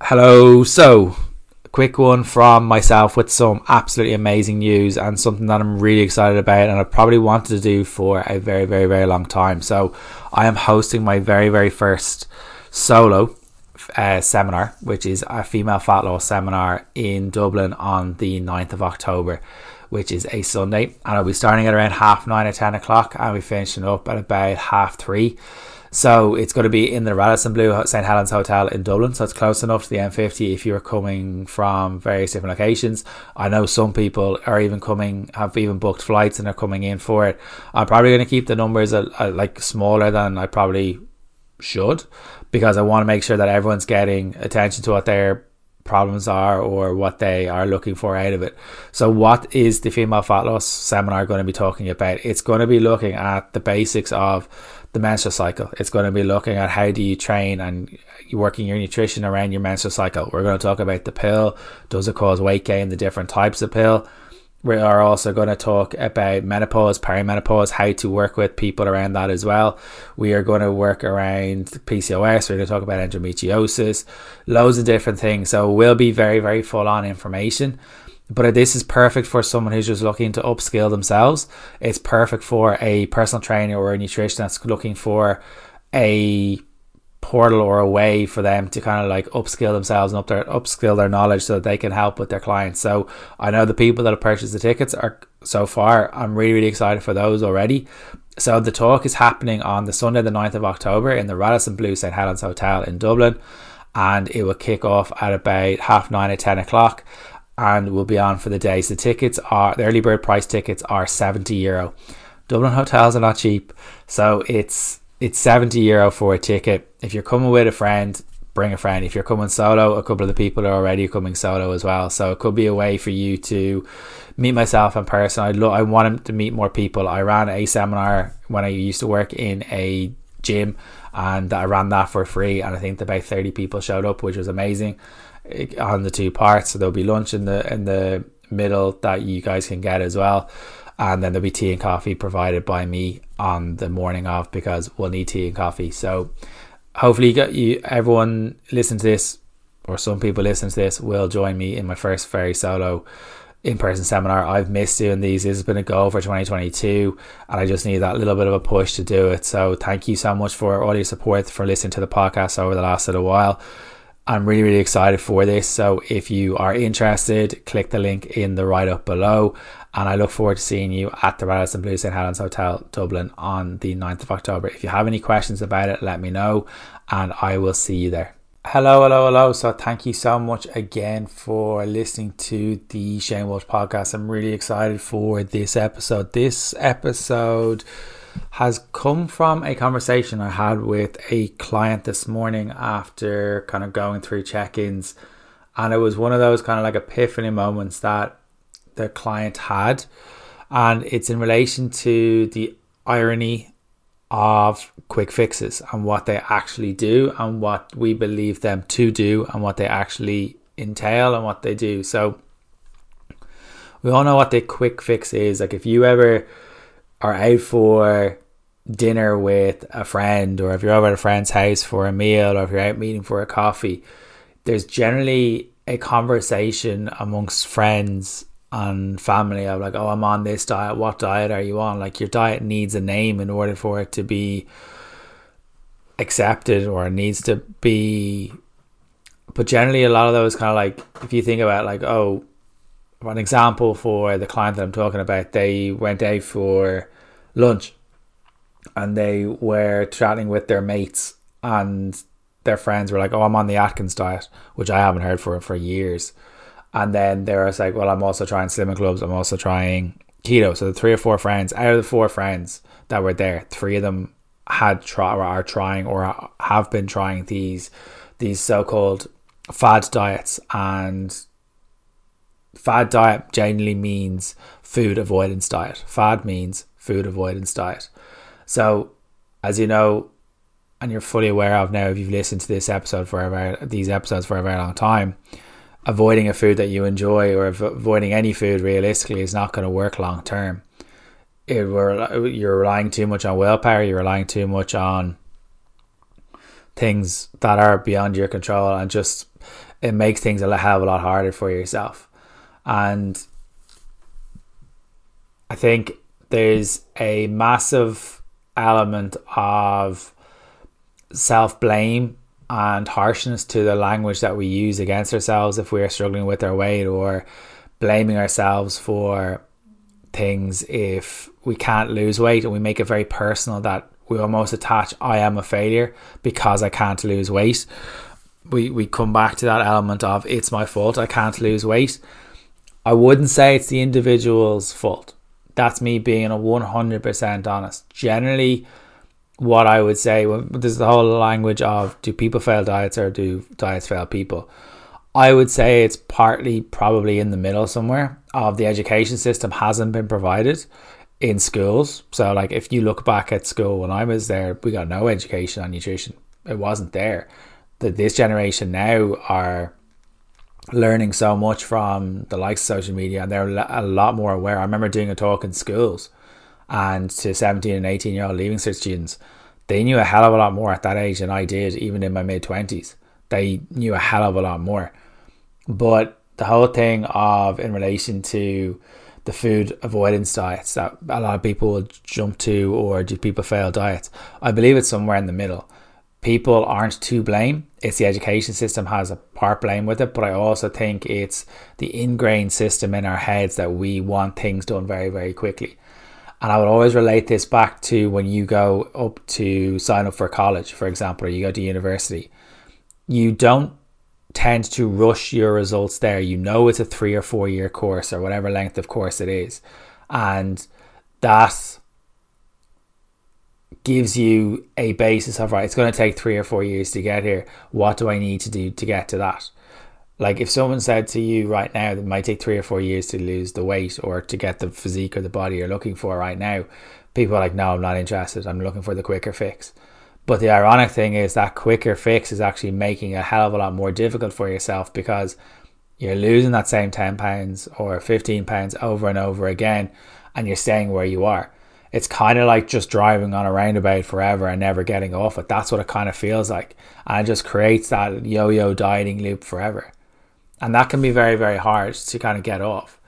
Hello. So, quick one from myself with some absolutely amazing news and something that I'm really excited about and I probably wanted to do for a very, very, very long time. So, I am hosting my very, very first solo uh, seminar, which is a female fat loss seminar in Dublin on the 9th of October, which is a Sunday. And I'll be starting at around half nine or 10 o'clock and be finishing up at about half three. So it's going to be in the Radisson Blu St Helens Hotel in Dublin. So it's close enough to the M50 if you're coming from various different locations. I know some people are even coming, have even booked flights and are coming in for it. I'm probably going to keep the numbers a, a, like smaller than I probably should because I want to make sure that everyone's getting attention to what their problems are or what they are looking for out of it. So, what is the female fat loss seminar going to be talking about? It's going to be looking at the basics of the menstrual cycle. It's going to be looking at how do you train and working your nutrition around your menstrual cycle. We're going to talk about the pill. Does it cause weight gain? The different types of pill. We are also going to talk about menopause, perimenopause, how to work with people around that as well. We are going to work around PCOS. We're going to talk about endometriosis, loads of different things. So we'll be very, very full on information but this is perfect for someone who's just looking to upskill themselves. It's perfect for a personal trainer or a nutritionist looking for a portal or a way for them to kind of like upskill themselves and up their upskill their knowledge so that they can help with their clients. So I know the people that have purchased the tickets are so far. I'm really really excited for those already. So the talk is happening on the Sunday the 9th of October in the Radisson Blu St Helens Hotel in Dublin and it will kick off at about half nine or ten o'clock and will be on for the day. So the tickets are the early bird price tickets are 70 euro. Dublin hotels are not cheap, so it's it's 70 euro for a ticket. If you're coming with a friend, bring a friend. If you're coming solo, a couple of the people are already coming solo as well. So it could be a way for you to meet myself in person. I lo- I want to meet more people. I ran a seminar when I used to work in a gym, and I ran that for free, and I think about 30 people showed up, which was amazing on the two parts. So there'll be lunch in the in the middle that you guys can get as well, and then there'll be tea and coffee provided by me on the morning of because we'll need tea and coffee. So hopefully, you got you everyone listen to this, or some people listen to this will join me in my first very solo in-person seminar. I've missed doing these. This has been a goal for 2022 and I just need that little bit of a push to do it. So thank you so much for all your support for listening to the podcast over the last little while. I'm really, really excited for this. So if you are interested, click the link in the write up below. And I look forward to seeing you at the Radisson Blu St. Helens Hotel, Dublin on the 9th of October. If you have any questions about it, let me know and I will see you there. Hello, hello, hello. So, thank you so much again for listening to the Shane Walsh podcast. I'm really excited for this episode. This episode has come from a conversation I had with a client this morning after kind of going through check ins. And it was one of those kind of like epiphany moments that the client had. And it's in relation to the irony of quick fixes and what they actually do and what we believe them to do and what they actually entail and what they do. So we all know what the quick fix is. Like if you ever are out for dinner with a friend or if you're over at a friend's house for a meal or if you're out meeting for a coffee, there's generally a conversation amongst friends and family of like, oh, I'm on this diet. What diet are you on? Like your diet needs a name in order for it to be accepted or needs to be. But generally, a lot of those kind of like, if you think about like, oh, an example for the client that I'm talking about, they went out for lunch and they were chatting with their mates and their friends were like, "Oh, I'm on the Atkins diet," which I haven't heard for for years. And then they were like, "Well, I'm also trying Slimming Clubs. I'm also trying keto." So the three or four friends out of the four friends that were there, three of them had try or are trying or have been trying these these so-called fad diets and fad diet generally means food avoidance diet. Fad means food avoidance diet. So, as you know, and you're fully aware of now, if you've listened to this episode for a very, these episodes for a very long time, avoiding a food that you enjoy or avoiding any food realistically is not going to work long term. You're relying too much on willpower. You're relying too much on things that are beyond your control, and just it makes things a hell of a lot harder for yourself. And I think there's a massive element of self blame and harshness to the language that we use against ourselves if we are struggling with our weight or blaming ourselves for things if we can't lose weight and we make it very personal that we almost attach I am a failure because I can't lose weight. We we come back to that element of it's my fault I can't lose weight. I wouldn't say it's the individual's fault. That's me being a 100% honest. Generally what I would say there's the whole language of do people fail diets or do diets fail people? I would say it's partly probably in the middle somewhere of the education system hasn't been provided in schools. So like if you look back at school when I was there, we got no education on nutrition. It wasn't there. That this generation now are learning so much from the likes of social media and they're a lot more aware. I remember doing a talk in schools and to 17 and 18 year old leaving cert students, they knew a hell of a lot more at that age than I did, even in my mid 20s. They knew a hell of a lot more. But the whole thing of in relation to the food avoidance diets that a lot of people jump to, or do people fail diets? I believe it's somewhere in the middle. People aren't to blame. It's the education system has a part blame with it, but I also think it's the ingrained system in our heads that we want things done very, very quickly. And I would always relate this back to when you go up to sign up for college, for example, or you go to university. You don't tend to rush your results there. You know it's a three or four year course or whatever length of course it is. And that gives you a basis of right, it's going to take three or four years to get here. What do I need to do to get to that? Like if someone said to you right now that it might take three or four years to lose the weight or to get the physique or the body you're looking for right now, people are like, no, I'm not interested. I'm looking for the quicker fix. But the ironic thing is that quicker fix is actually making a hell of a lot more difficult for yourself because you're losing that same 10 pounds or 15 pounds over and over again and you're staying where you are. It's kind of like just driving on a roundabout forever and never getting off it. That's what it kind of feels like. And it just creates that yo yo dieting loop forever. And that can be very, very hard to kind of get off.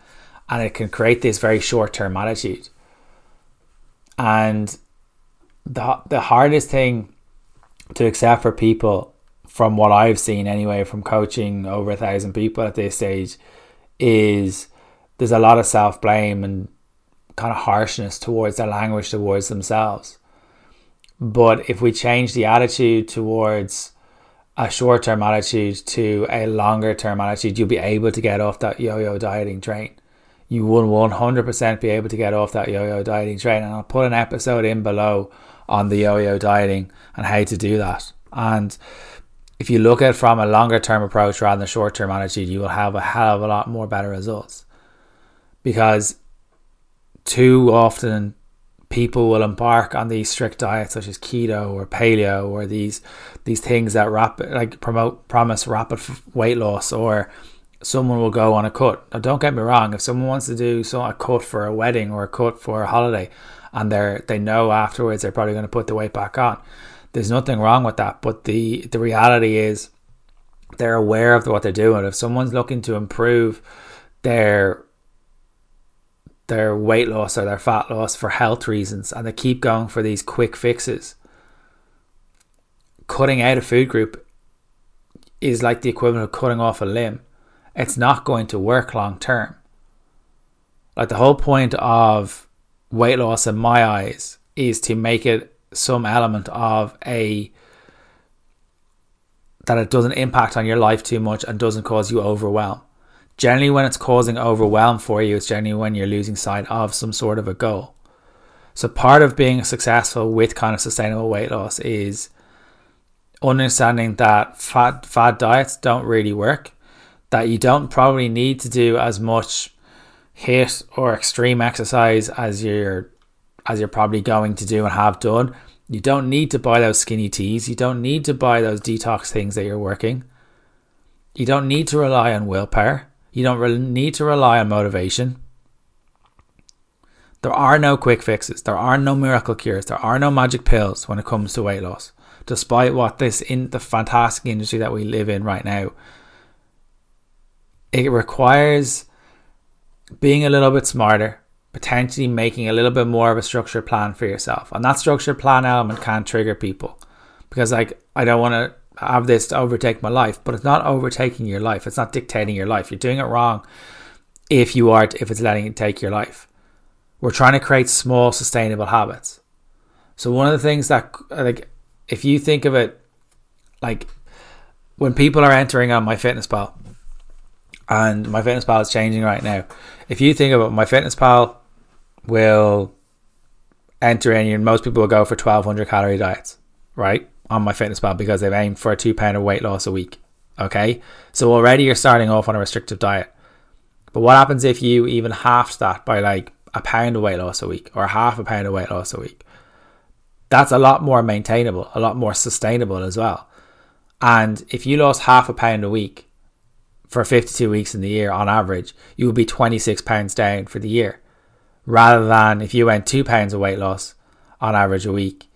And it can create this very short term attitude. And the the hardest thing to accept for people from what I've seen anyway from coaching over a thousand people at this stage is there's a lot of self blame and kind of harshness towards their language towards themselves. But if we change the attitude towards a short term attitude to a longer term attitude, you'll be able to get off that yo yo dieting train. You will 100% be able to get off that yo yo dieting train. And I'll put an episode in below on the yo-yo dieting and how to do that. And if you look at it from a longer term approach rather than a short term attitude, you will have a hell of a lot more better results. Because too often people will embark on these strict diets such as keto or paleo or these these things that rapid like promote promise rapid weight loss or someone will go on a cut. Now don't get me wrong, if someone wants to do so a cut for a wedding or a cut for a holiday, and they're they know afterwards they're probably going to put the weight back on. There's nothing wrong with that, but the the reality is they're aware of what they're doing. If someone's looking to improve their their weight loss or their fat loss for health reasons and they keep going for these quick fixes, cutting out a food group is like the equivalent of cutting off a limb. It's not going to work long term. Like the whole point of weight loss in my eyes is to make it some element of a that it doesn't impact on your life too much and doesn't cause you overwhelm. Generally, when it's causing overwhelm for you, it's generally when you're losing sight of some sort of a goal. So, part of being successful with kind of sustainable weight loss is understanding that fat fad diets don't really work, that you don't probably need to do as much HIIT or extreme exercise as you're as you're probably going to do and have done. You don't need to buy those skinny teas. You don't need to buy those detox things that you're working. You don't need to rely on willpower. You don't need to rely on motivation. There are no quick fixes. There are no miracle cures. There are no magic pills when it comes to weight loss. Despite what this in the fantastic industry that we live in right now it requires being a little bit smarter, potentially making a little bit more of a structured plan for yourself. And that structured plan element can trigger people because, like, I don't want to have this to overtake my life, but it's not overtaking your life. It's not dictating your life. You're doing it wrong if you are, if it's letting it take your life. We're trying to create small, sustainable habits. So one of the things that, like, if you think of it, like, when people are entering on MyFitnessPal, and MyFitnessPal is changing right now. If you think about MyFitnessPal, will enter in, and most people will go for 1200 calorie diets, right? On MyFitnessPal because they've aimed for a two pound of weight loss a week. Okay. So already you're starting off on a restrictive diet. But what happens if you even half that by like a pound of weight loss a week or half a pound of weight loss a week? That's a lot more maintainable, a lot more sustainable as well. And if you lost half a pound a week for 52 weeks in the year on average, you would be 26 pounds down for the year rather than if you went two pounds of weight loss on average a week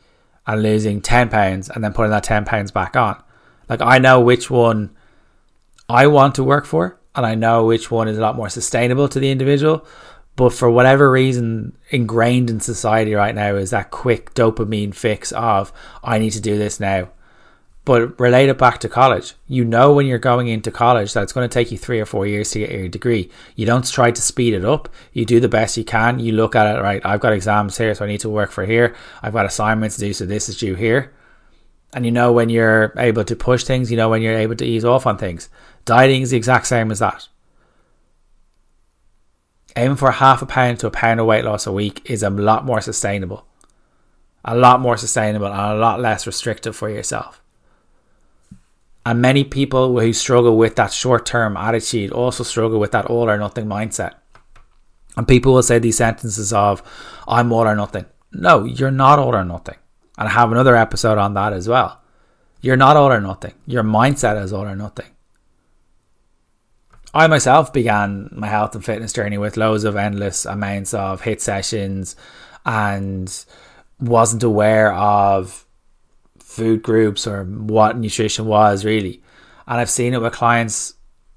and losing 10 pounds and then putting that 10 pounds back on. Like, I know which one I want to work for, and I know which one is a lot more sustainable to the individual. But for whatever reason, ingrained in society right now is that quick dopamine fix of, I need to do this now. But relate it back to college. You know when you're going into college that it's going to take you three or four years to get your degree. You don't try to speed it up. You do the best you can. You look at it, right, I've got exams here, so I need to work for here. I've got assignments to do, so this is due here. And you know when you're able to push things, you know when you're able to ease off on things. Dieting is the exact same as that. Aiming for half a pound to a pound of weight loss a week is a lot more sustainable. A lot more sustainable and a lot less restrictive for yourself. And many people who struggle with that short term attitude also struggle with that all or nothing mindset. And people will say these sentences of, I'm all or nothing. No, you're not all or nothing. And I have another episode on that as well. You're not all or nothing. Your mindset is all or nothing. I myself began my health and fitness journey with loads of endless amounts of HIIT sessions and wasn't aware of food groups or what nutrition was really. And I've seen it with clients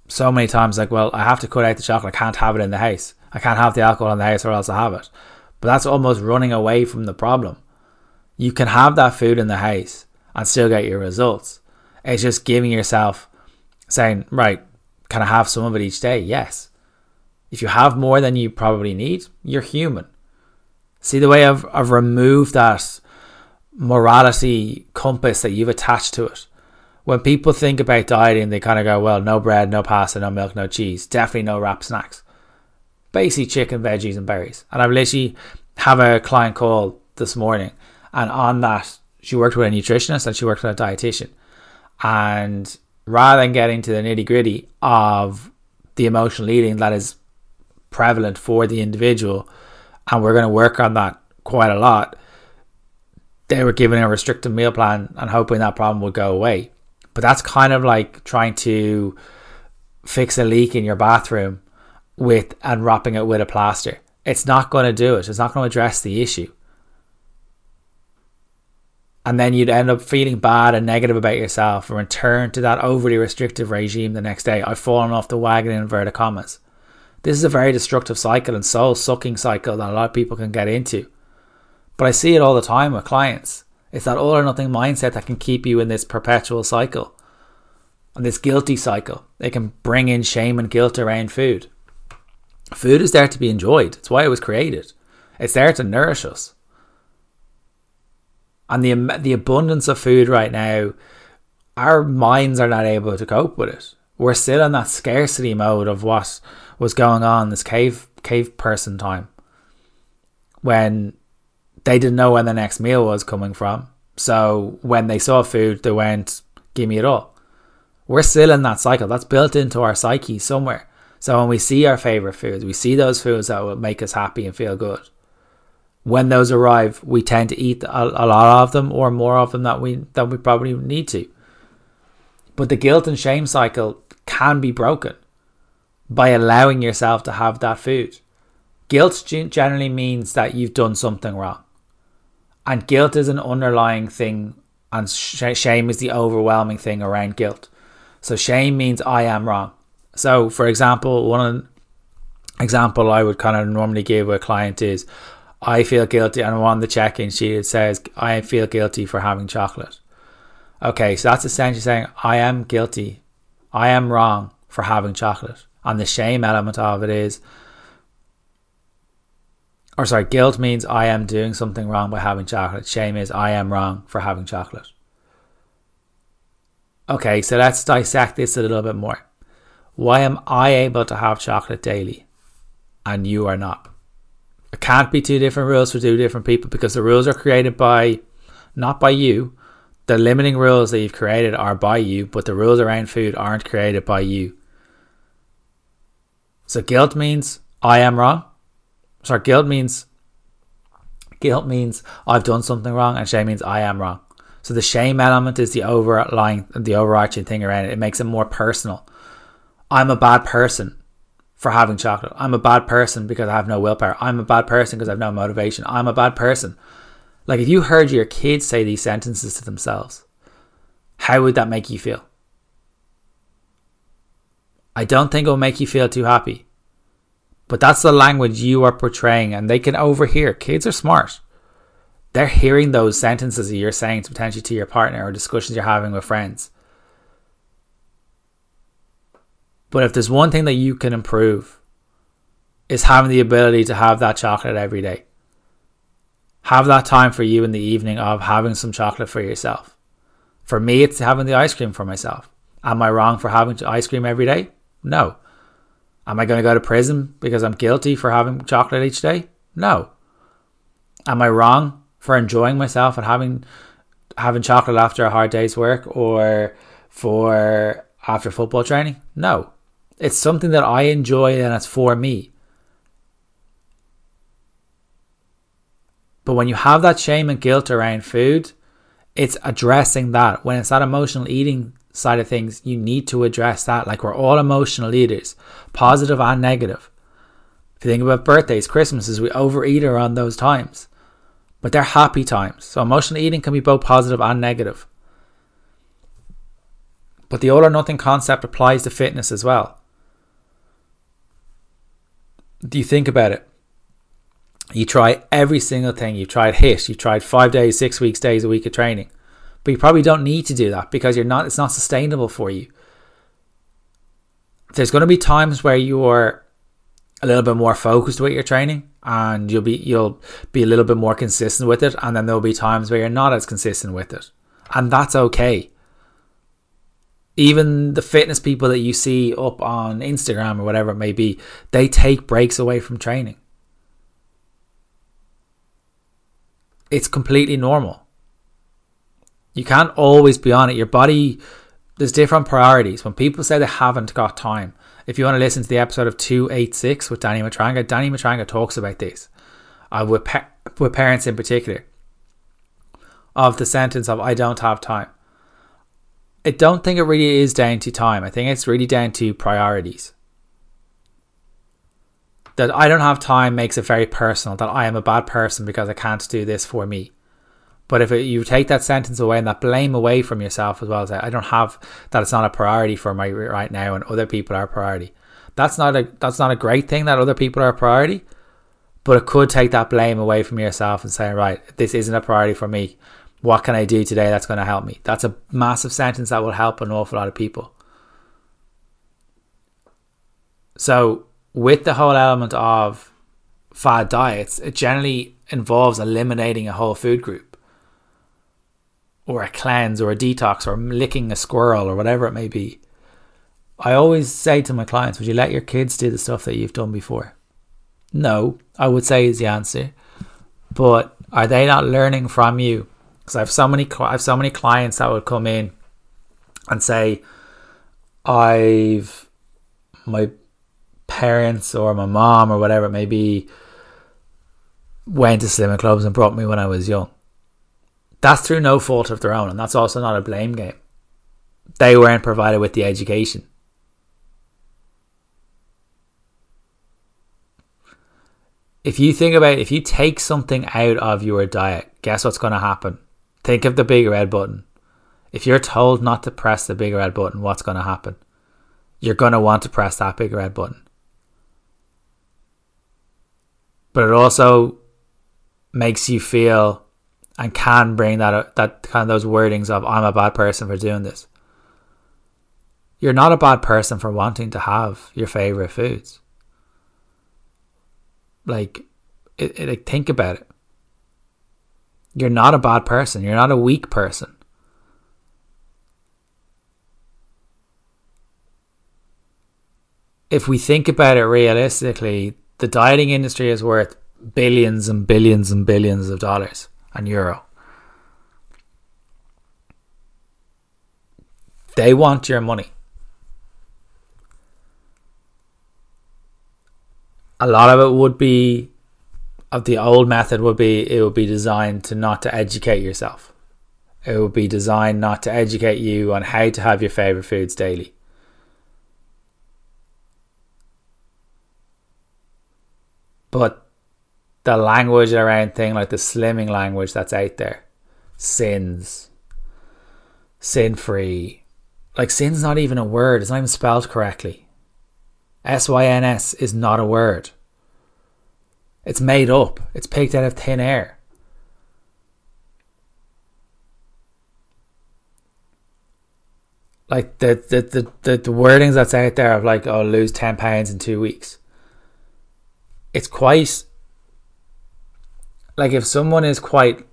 so many times like, well, I have to cut out the chocolate. I can't have it in the house. I can't have the alcohol in the house or else I have it. But that's almost running away from the problem. You can have that food in the house and still get your results. It's just giving yourself saying, right, can I have some of it each day? Yes. If you have more than you probably need, you're human. See the way I've, I've removed that morality compass that you've attached to it. When people think about dieting, they kind of go, well, no bread, no pasta, no milk, no cheese, definitely no wrap snacks. Basically, chicken, veggies, and berries. And I've literally have a client call this morning, and on that, she worked with a nutritionist and she worked with a dietitian. And rather than getting to the nitty gritty of the emotional eating that is prevalent for the individual, and we're going to work on that quite a lot they were given a restricted meal plan and hoping that problem would go away. But that's kind of like trying to fix a leak in your bathroom with and wrapping it with a plaster. It's not going to do it. It's not going to address the issue. And then you'd end up feeling bad and negative about yourself and return to that overly restrictive regime the next day. I've fallen off the wagon in inverted commas. This is a very destructive cycle and soul sucking cycle that a lot of people can get into. But I see it all the time with clients. It's that all or nothing mindset that can keep you in this perpetual cycle and this guilty cycle. It can bring in shame and guilt around food. Food is there to be enjoyed. It's why it was created. It's there to nourish us. And the the abundance of food right now, our minds are not able to cope with it. We're still in that scarcity mode of what was going on this cave cave person time. When they didn't know when the next meal was coming from. So when they saw food, they went, give me it all. We're still in that cycle. That's built into our psyche somewhere. So when we see our favorite foods, we see those foods that will make us happy and feel good. When those arrive, we tend to eat a, a lot of them or more of them that we that we probably need to. But the guilt and shame cycle can be broken by allowing yourself to have that food. Guilt generally means that you've done something wrong. And guilt is an underlying thing, and sh- shame is the overwhelming thing around guilt. So shame means I am wrong. So, for example, one example I would kind of normally give a client is I feel guilty, and on the check in sheet it says, I feel guilty for having chocolate. Okay, so that's essentially saying, I am guilty, I am wrong for having chocolate. And the shame element of it is, or sorry, guilt means I am doing something wrong by having chocolate. Shame is I am wrong for having chocolate. Okay, so let's dissect this a little bit more. Why am I able to have chocolate daily and you are not? It can't be two different rules for two different people because the rules are created by, not by you. The limiting rules that you've created are by you, but the rules around food aren't created by you. So guilt means I am wrong. Sorry, guilt means guilt means I've done something wrong, and shame means I am wrong. So the shame element is the overlying, the overarching thing around it. It makes it more personal. I'm a bad person for having chocolate. I'm a bad person because I have no willpower. I'm a bad person because I have no motivation. I'm a bad person. Like if you heard your kids say these sentences to themselves, how would that make you feel? I don't think it will make you feel too happy. But that's the language you are portraying, and they can overhear. Kids are smart. They're hearing those sentences that you're saying to potentially to your partner or discussions you're having with friends. But if there's one thing that you can improve, is having the ability to have that chocolate every day. Have that time for you in the evening of having some chocolate for yourself. For me, it's having the ice cream for myself. Am I wrong for having ice cream every day? No. Am I going to go to prison because I'm guilty for having chocolate each day? No. Am I wrong for enjoying myself and having having chocolate after a hard day's work or for after football training? No. It's something that I enjoy and it's for me. But when you have that shame and guilt around food, it's addressing that. When it's that emotional eating side of things, you need to address that. Like we're all emotional eaters, positive and negative. If you think about birthdays, Christmases, we overeat around those times. But they're happy times. So emotional eating can be both positive and negative. But the all or nothing concept applies to fitness as well do you think about it? You try every single thing. You've tried HIIT. You've tried five days, six weeks, days a week of training, but you probably don't need to do that because you're not. It's not sustainable for you. There's going to be times where you're a little bit more focused with your training, and you'll be you'll be a little bit more consistent with it, and then there'll be times where you're not as consistent with it, and that's okay even the fitness people that you see up on Instagram or whatever it may be, they take breaks away from training. It's completely normal. You can't always be on it. Your body, there's different priorities. When people say they haven't got time, if you want to listen to the episode of 286 with Danny Matranga, Danny Matranga talks about this, uh, with, pa- with parents in particular, of the sentence of, I don't have time. I don't think it really is down to time. I think it's really down to priorities. That I don't have time makes it very personal. That I am a bad person because I can't do this for me. But if it, you take that sentence away and that blame away from yourself as well, as I don't have that it's not a priority for me right now, and other people are a priority. That's not a that's not a great thing that other people are a priority, but it could take that blame away from yourself and say, right, this isn't a priority for me what can I do today that's going to help me? That's a massive sentence that will help an awful lot of people. So, with the whole element of fad diets, it generally involves eliminating a whole food group or a cleanse or a detox or licking a squirrel or whatever it may be. I always say to my clients, would you let your kids do the stuff that you've done before? No, I would say is the answer. But are they not learning from you? because I have so many I have so many clients that would come in and say I've my parents or my mom or whatever it may be went to slimming clubs and brought me when I was young. That's through no fault of their own, and that's also not a blame game. They weren't provided with the education. If you think about if you take something out of your diet, guess what's going to happen? Think of the big red button. If you're told not to press the big red button, what's going to happen? you're going to want to press that big red button. But it also makes you feel and can bring that uh, that kind of those wordings of I'm a bad person for doing this. You're not a bad person for wanting to have your favorite foods. Like, it, it, like think about it. You're not a bad person. You're not a weak person. If we think about it realistically, the dieting industry is worth billions and billions and billions of dollars and euro. They want your money. A lot of it would be of the old method would be it would be designed to not to educate yourself. It would be designed not to educate you on how to have your favorite foods daily. But the language around thing like the slimming language that's out there, sins, sin free, like sin's not even a word. It's not even spelled correctly. S Y N S is not a word. It's made up. It's picked out of thin air. Like the the, the, the, the wordings that's out there of like, oh, lose 10 pounds in two weeks. It's quite like if someone is quite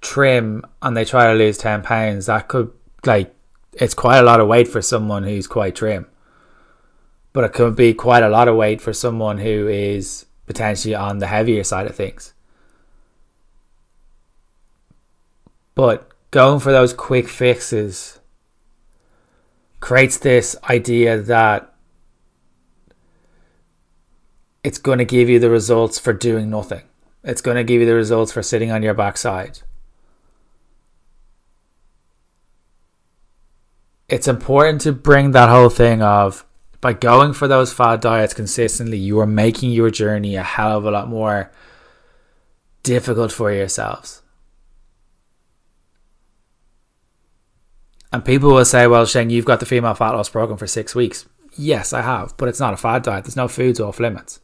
trim and they try to lose 10 pounds, that could like it's quite a lot of weight for someone who's quite trim. But it could be quite a lot of weight for someone who is potentially on the heavier side of things. But going for those quick fixes creates this idea that it's going to give you the results for doing nothing. It's going to give you the results for sitting on your backside. It's important to bring that whole thing of by going for those fad diets consistently, you are making your journey a hell of a lot more difficult for yourselves. And people will say, well, Shane, you've got the female fat loss program for six weeks. Yes, I have, but it's not a fad diet. There's no foods off limits.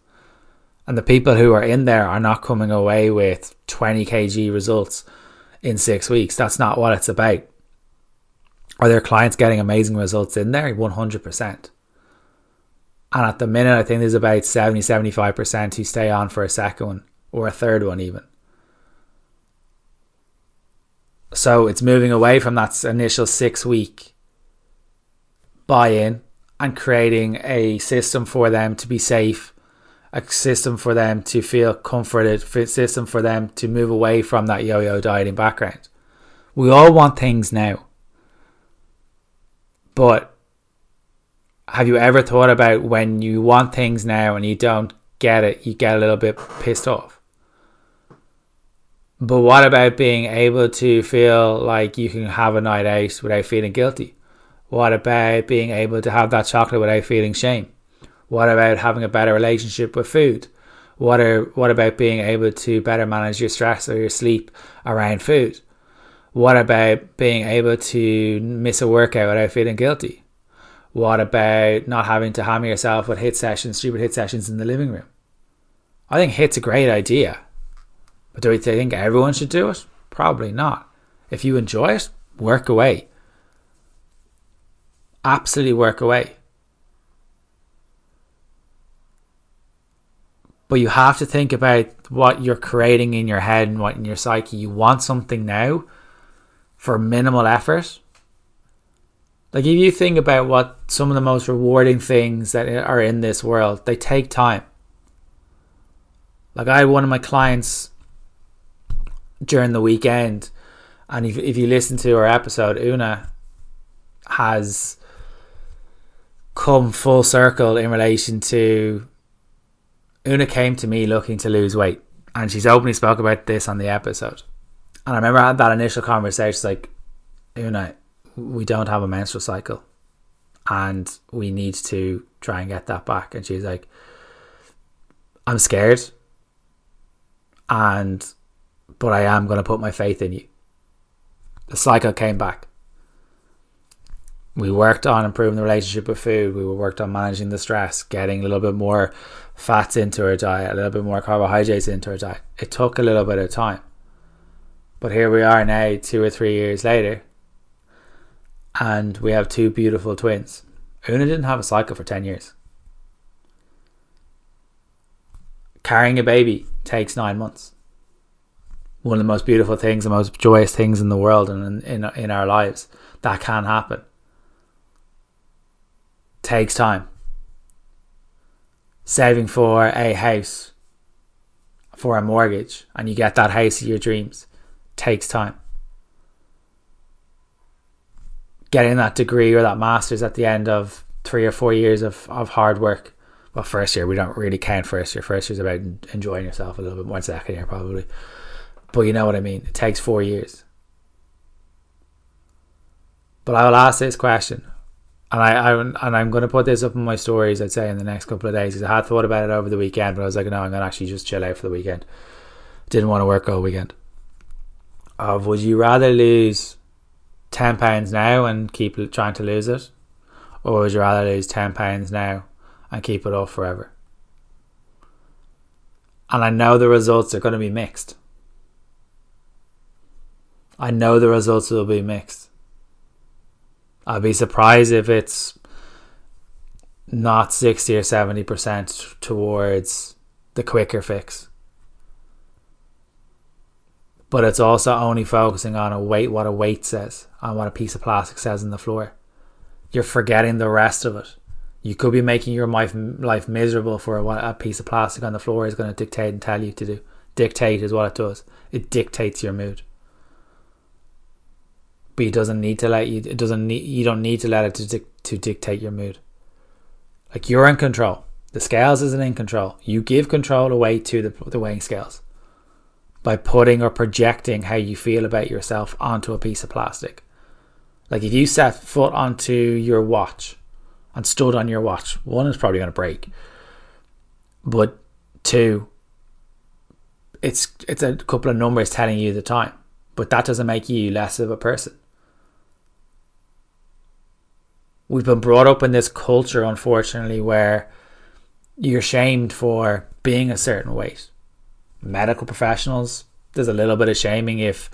And the people who are in there are not coming away with 20 kg results in six weeks. That's not what it's about. Are their clients getting amazing results in there? 100%. And at the minute, I think there's about 70 75% who stay on for a second one or a third one, even. So it's moving away from that initial six week buy in and creating a system for them to be safe, a system for them to feel comforted, a system for them to move away from that yo yo dieting background. We all want things now. But have you ever thought about when you want things now and you don't get it, you get a little bit pissed off? But what about being able to feel like you can have a night out without feeling guilty? What about being able to have that chocolate without feeling shame? What about having a better relationship with food? What are what about being able to better manage your stress or your sleep around food? What about being able to miss a workout without feeling guilty? What about not having to hammer yourself with HIIT sessions, stupid HIIT sessions in the living room? I think HIIT's a great idea. But do I think everyone should do it? Probably not. If you enjoy it, work away. Absolutely work away. But you have to think about what you're creating in your head and what in your psyche. You want something now for minimal effort like if you think about what some of the most rewarding things that are in this world, they take time. Like I had one of my clients during the weekend, and if if you listen to our episode, Una has come full circle in relation to Una came to me looking to lose weight, and she's openly spoke about this on the episode. And I remember I had that initial conversation, like, Una, we don't have a menstrual cycle and we need to try and get that back. And she's like, I'm scared. And, but I am going to put my faith in you. The cycle came back. We worked on improving the relationship with food. We worked on managing the stress, getting a little bit more fats into our diet, a little bit more carbohydrates into our diet. It took a little bit of time. But here we are now, two or three years later, and we have two beautiful twins. Una didn't have a cycle for 10 years. Carrying a baby takes nine months. One of the most beautiful things, the most joyous things in the world and in, in, in our lives. That can happen. Takes time. Saving for a house, for a mortgage, and you get that house of your dreams takes time. Getting that degree or that master's at the end of three or four years of, of hard work. Well, first year, we don't really count first year. First year is about enjoying yourself a little bit more. Second year, probably. But you know what I mean. It takes four years. But I will ask this question, and I, I and I'm going to put this up in my stories. I'd say in the next couple of days because I had thought about it over the weekend, but I was like, no, I'm going to actually just chill out for the weekend. Didn't want to work all weekend of would you rather lose ten pounds now and keep trying to lose it, or would you rather lose ten pounds now and keep it off forever? And I know the results are going to be mixed. I know the results will be mixed. I'd be surprised if it's not 60 or 70% towards the quicker fix but it's also only focusing on a weight, what a weight says, on what a piece of plastic says in the floor. You're forgetting the rest of it. You could be making your life, life miserable for what a piece of plastic on the floor is going to dictate and tell you to do. Dictate is what it does. It dictates your mood. But it doesn't need to let you. It doesn't need. You don't need to let it to, to dictate your mood. Like you're in control. The scales isn't in control. You give control away to the, the weighing scales by putting or projecting how you feel about yourself onto a piece of plastic. Like if you set foot onto your watch and stood on your watch, one is probably going to break. But two, it's it's a couple of numbers telling you the time, but that doesn't make you less of a person. We've been brought up in this culture, unfortunately, where you're shamed for being a certain weight medical professionals. There's a little bit of shaming if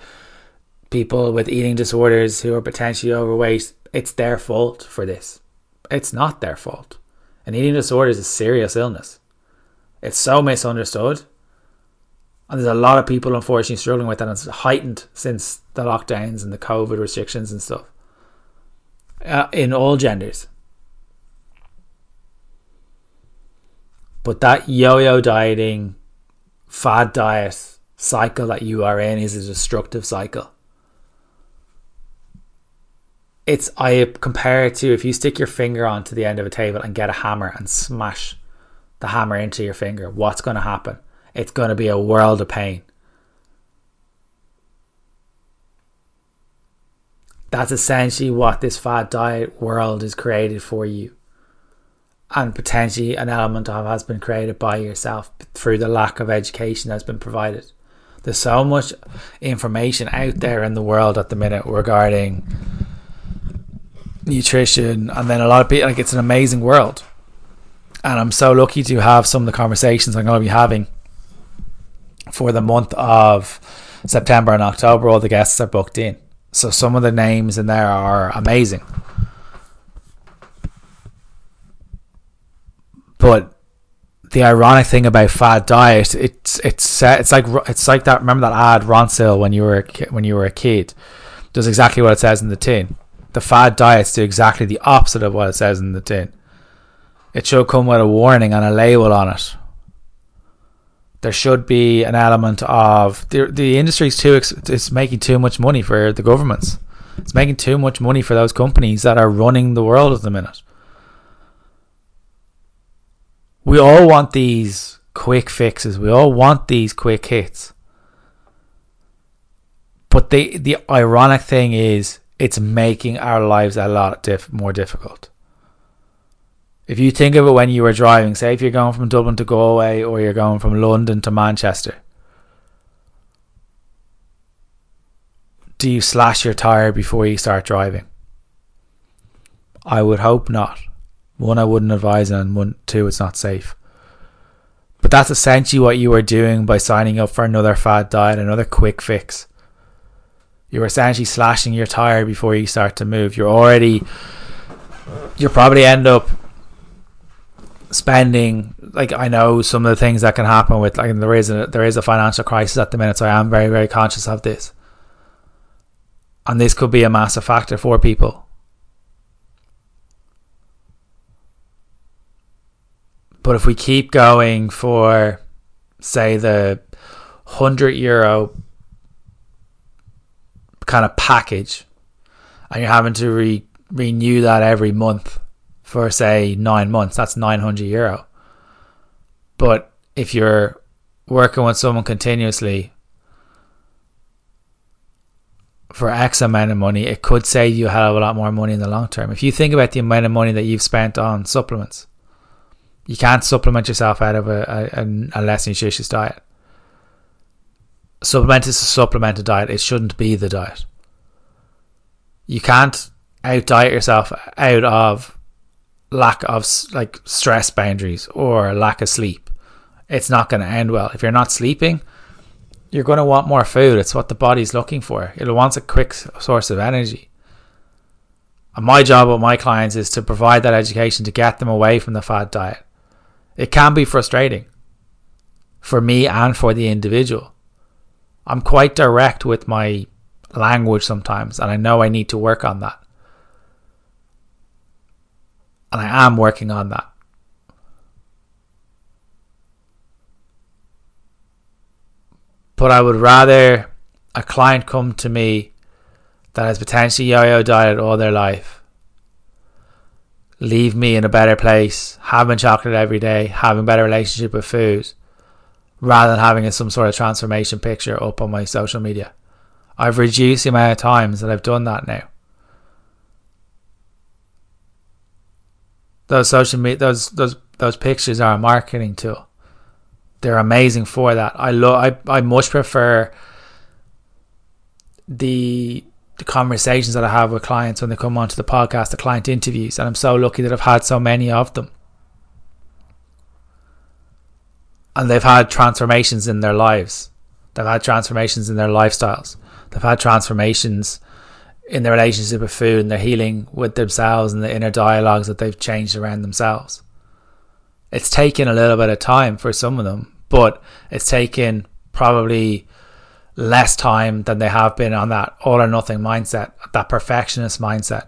people with eating disorders who are potentially overweight, it's their fault for this. It's not their fault. An eating disorder is a serious illness. It's so misunderstood. And there's a lot of people unfortunately struggling with that. And it's heightened since the lockdowns and the COVID restrictions and stuff. Uh, in all genders. But that yo yo dieting fad diet cycle that you are in is a destructive cycle. It's I compare it to if you stick your finger onto the end of a table and get a hammer and smash the hammer into your finger, what's going to happen? It's going to be a world of pain. That's essentially what this fad diet world is created for you and potentially an element of has been created by yourself through the lack of education that's been provided. There's so much information out there in the world at the minute regarding nutrition, and then a lot of people like it's an amazing world. And I'm so lucky to have some of the conversations I'm going to be having for the month of September and October. All the guests are booked in, so some of the names in there are amazing. But the ironic thing about fad diet, it's it's it's like it's like that. Remember that ad Ronseal when you were a, when you were a kid, does exactly what it says in the tin. The fad diets do exactly the opposite of what it says in the tin. It should come with a warning and a label on it. There should be an element of the the industry's too it's making too much money for the governments. It's making too much money for those companies that are running the world at the minute we all want these quick fixes. We all want these quick hits. But the the ironic thing is, it's making our lives a lot more difficult. If you think of it when you were driving, say if you're going from Dublin to Galway or you're going from London to Manchester, do you slash your tire before you start driving? I would hope not. One, I wouldn't advise, and one, two, it's not safe. But that's essentially what you are doing by signing up for another fad diet, another quick fix. You're essentially slashing your tire before you start to move. You're already, you'll probably end up spending like I know some of the things that can happen with like there is a there is a financial crisis at the minute, so I am very very conscious of this, and this could be a massive factor for people. But if we keep going for, say, the hundred euro kind of package, and you're having to re- renew that every month for say nine months, that's 900 euro. But if you're working with someone continuously for X amount of money, it could save you a hell of a lot more money in the long term. If you think about the amount of money that you've spent on supplements, you can't supplement yourself out of a, a, a less nutritious diet. Supplement is a supplemented diet. It shouldn't be the diet. You can't out diet yourself out of lack of like stress boundaries or lack of sleep. It's not going to end well. If you're not sleeping, you're going to want more food. It's what the body's looking for. It wants a quick source of energy. And my job with my clients is to provide that education to get them away from the fad diet. It can be frustrating for me and for the individual. I'm quite direct with my language sometimes, and I know I need to work on that. And I am working on that. But I would rather a client come to me that has potentially yo yo dieted all their life, leave me in a better place, having chocolate every day, having better relationship with food, rather than having some sort of transformation picture up on my social media. I've reduced the amount of times that I've done that now. Those social media those those those pictures are a marketing tool. They're amazing for that. I love I, I much prefer the the conversations that I have with clients when they come onto the podcast, the client interviews, and I'm so lucky that I've had so many of them. And they've had transformations in their lives. They've had transformations in their lifestyles. They've had transformations in their relationship with food and their healing with themselves and the inner dialogues that they've changed around themselves. It's taken a little bit of time for some of them, but it's taken probably less time than they have been on that all or nothing mindset, that perfectionist mindset,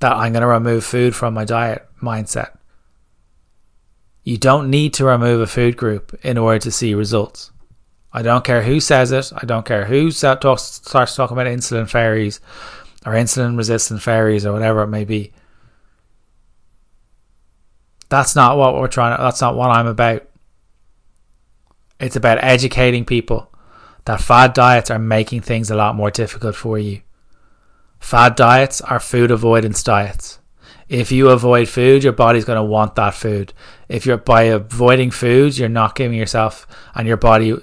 that I'm going to remove food from my diet mindset. You don't need to remove a food group in order to see results. I don't care who says it. I don't care who talks, starts talking about insulin fairies or insulin resistant fairies or whatever it may be. That's not what we're trying to, that's not what I'm about. It's about educating people that fad diets are making things a lot more difficult for you. Fad diets are food avoidance diets. If you avoid food, your body's going to want that food. If you're by avoiding food, you're not giving yourself and your body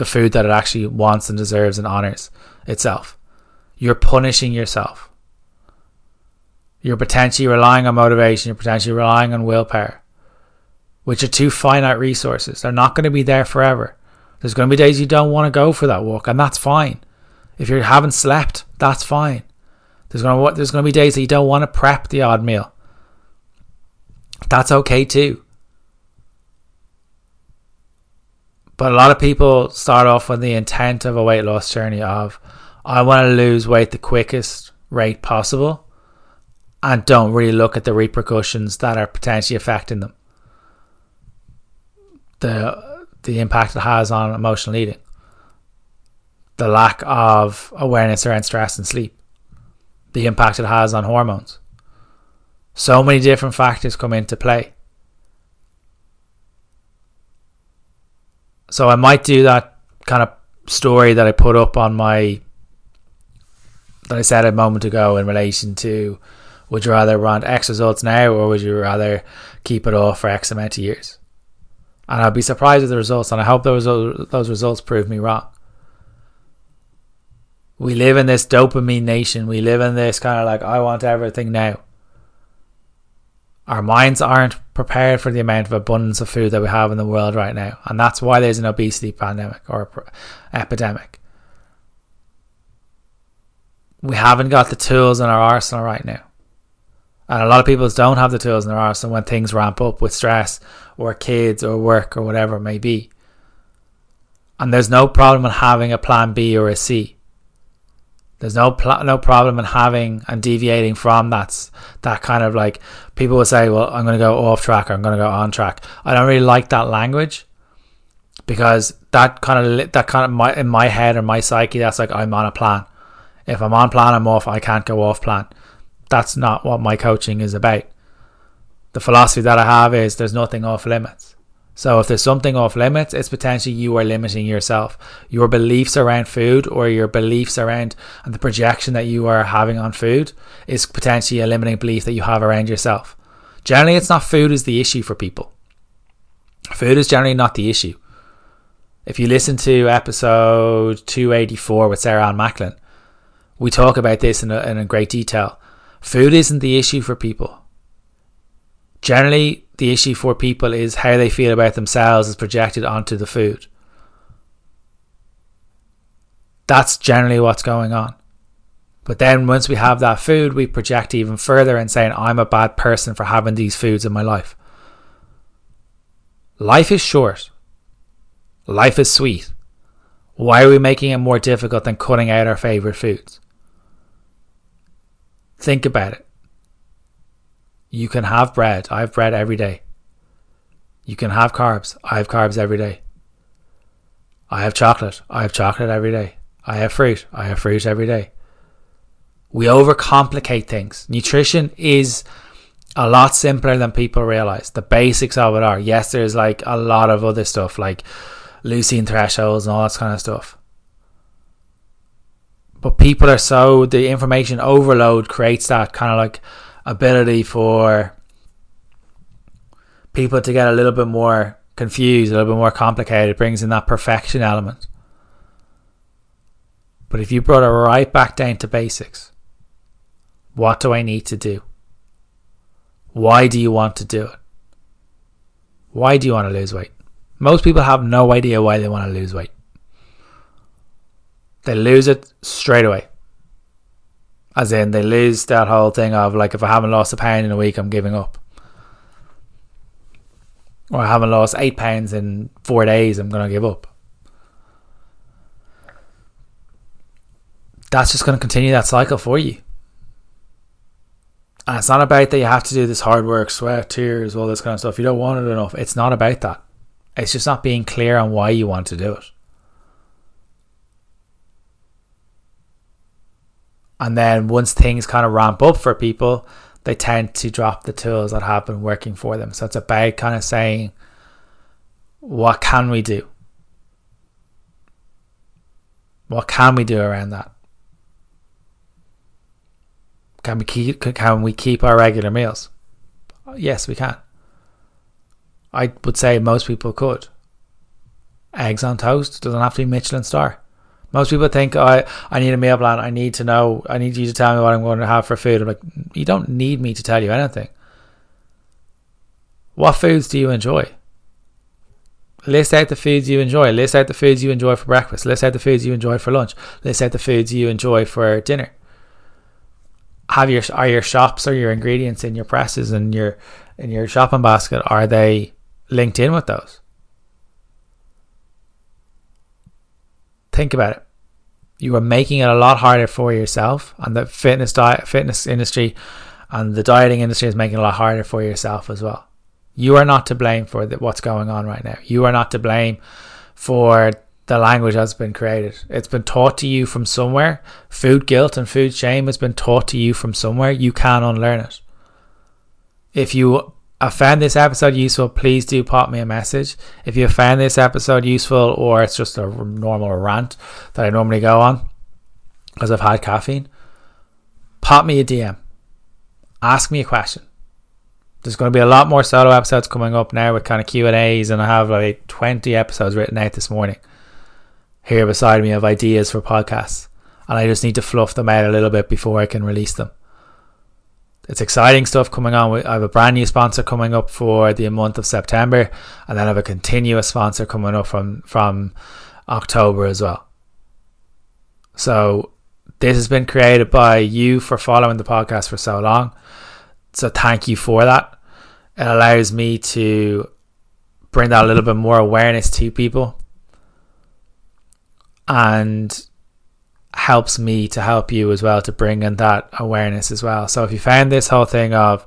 the food that it actually wants and deserves and honors itself. You're punishing yourself. You're potentially relying on motivation, you're potentially relying on willpower, which are two finite resources. They're not going to be there forever. There's going to be days you don't want to go for that walk, and that's fine. If you haven't slept, that's fine. There's going to, there's going to be days that you don't want to prep the odd meal. That's okay too. But a lot of people start off with the intent of a weight loss journey of I want to lose weight the quickest rate possible and don't really look at the repercussions that are potentially affecting them. The the impact it has on emotional eating. The lack of awareness around stress and sleep. The impact it has on hormones. So many different factors come into play. So I might do that kind of story that I put up on my that I said a moment ago in relation to would you rather run X results now or would you rather keep it off for X amount of years? And I'd be surprised at the results, and I hope those those results prove me wrong. We live in this dopamine nation. We live in this kind of like I want everything now. Our minds aren't prepared for the amount of abundance of food that we have in the world right now. And that's why there's an obesity pandemic or epidemic. We haven't got the tools in our arsenal right now. And a lot of people don't have the tools in their arsenal when things ramp up with stress or kids or work or whatever it may be. And there's no problem in having a plan B or a C. There's no pl- no problem in having and deviating from that that kind of like people will say, well, I'm going to go off track or I'm going to go on track. I don't really like that language because that kind of that kind of my in my head or my psyche that's like I'm on a plan. If I'm on plan, I'm off. I can't go off plan. That's not what my coaching is about. The philosophy that I have is there's nothing off limits. So if there's something off limits, it's potentially you are limiting yourself. Your beliefs around food or your beliefs around and the projection that you are having on food is potentially a limiting belief that you have around yourself. Generally, it's not food is the issue for people. Food is generally not the issue. If you listen to episode 284 with Sarah Ann Macklin, we talk about this in a, in a great detail. Food isn't the issue for people. Generally, the issue for people is how they feel about themselves is projected onto the food. That's generally what's going on. But then once we have that food, we project even further and saying, I'm a bad person for having these foods in my life. Life is short. Life is sweet. Why are we making it more difficult than cutting out our favourite foods? Think about it. You can have bread. I have bread every day. You can have carbs. I have carbs every day. I have chocolate. I have chocolate every day. I have fruit. I have fruit every day. We overcomplicate things. Nutrition is a lot simpler than people realize. The basics of it are yes, there's like a lot of other stuff like leucine thresholds and all that kind of stuff. But people are so the information overload creates that kind of like ability for people to get a little bit more confused, a little bit more complicated. It brings in that perfection element. But if you brought it right back down to basics, what do I need to do? Why do you want to do it? Why do you want to lose weight? Most people have no idea why they want to lose weight. They lose it straight away. As in, they lose that whole thing of like, if I haven't lost a pound in a week, I'm giving up. Or I haven't lost eight pounds in four days, I'm going to give up. That's just going to continue that cycle for you. And it's not about that you have to do this hard work, sweat, tears, all this kind of stuff. You don't want it enough. It's not about that. It's just not being clear on why you want to do it. And then once things kind of ramp up for people, they tend to drop the tools that have been working for them. So it's about kind of saying, what can we do? What can we do around that? Can we keep can we keep our regular meals? Yes, we can. I would say most people could. Eggs on toast doesn't have to be Michelin star. Most people think oh, I I need a meal plan. I need to know. I need you to tell me what I'm going to have for food. I'm like, you don't need me to tell you anything. What foods do you enjoy? List out the foods you enjoy. List out the foods you enjoy for breakfast. List out the foods you enjoy for lunch. List out the foods you enjoy for dinner. Have your are your shops or your ingredients in your presses and your in your shopping basket are they linked in with those? Think about it. You are making it a lot harder for yourself, and the fitness diet, fitness industry, and the dieting industry is making it a lot harder for yourself as well. You are not to blame for the, what's going on right now. You are not to blame for the language that's been created. It's been taught to you from somewhere. Food guilt and food shame has been taught to you from somewhere. You can unlearn it. If you I found this episode useful, please do pop me a message. If you found this episode useful or it's just a normal rant that I normally go on because I've had caffeine, pop me a DM. Ask me a question. There's going to be a lot more solo episodes coming up now with kind of Q and A's, and I have like 20 episodes written out this morning here beside me of ideas for podcasts, and I just need to fluff them out a little bit before I can release them. It's exciting stuff coming on. I have a brand new sponsor coming up for the month of September, and then I have a continuous sponsor coming up from from October as well. So this has been created by you for following the podcast for so long. So thank you for that. It allows me to bring that a little bit more awareness to people and helps me to help you as well to bring in that awareness as well. So if you found this whole thing of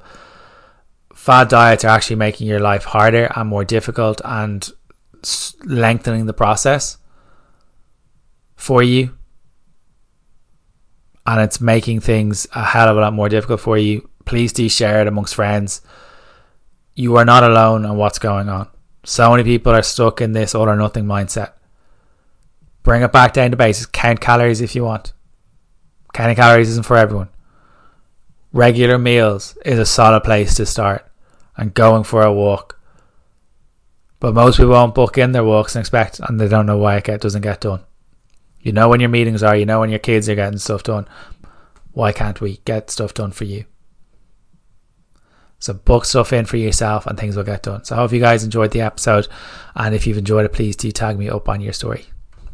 fad diets are actually making your life harder and more difficult and lengthening the process for you and it's making things a hell of a lot more difficult for you, please do share it amongst friends. You are not alone on what's going on. So many people are stuck in this all or nothing mindset. Bring it back down to basics. Count calories if you want. Counting calories isn't for everyone. Regular meals is a solid place to start and going for a walk. But most people won't book in their walks and expect, and they don't know why it doesn't get done. You know when your meetings are, you know when your kids are getting stuff done. Why can't we get stuff done for you? So book stuff in for yourself and things will get done. So I hope you guys enjoyed the episode. And if you've enjoyed it, please do tag me up on your story.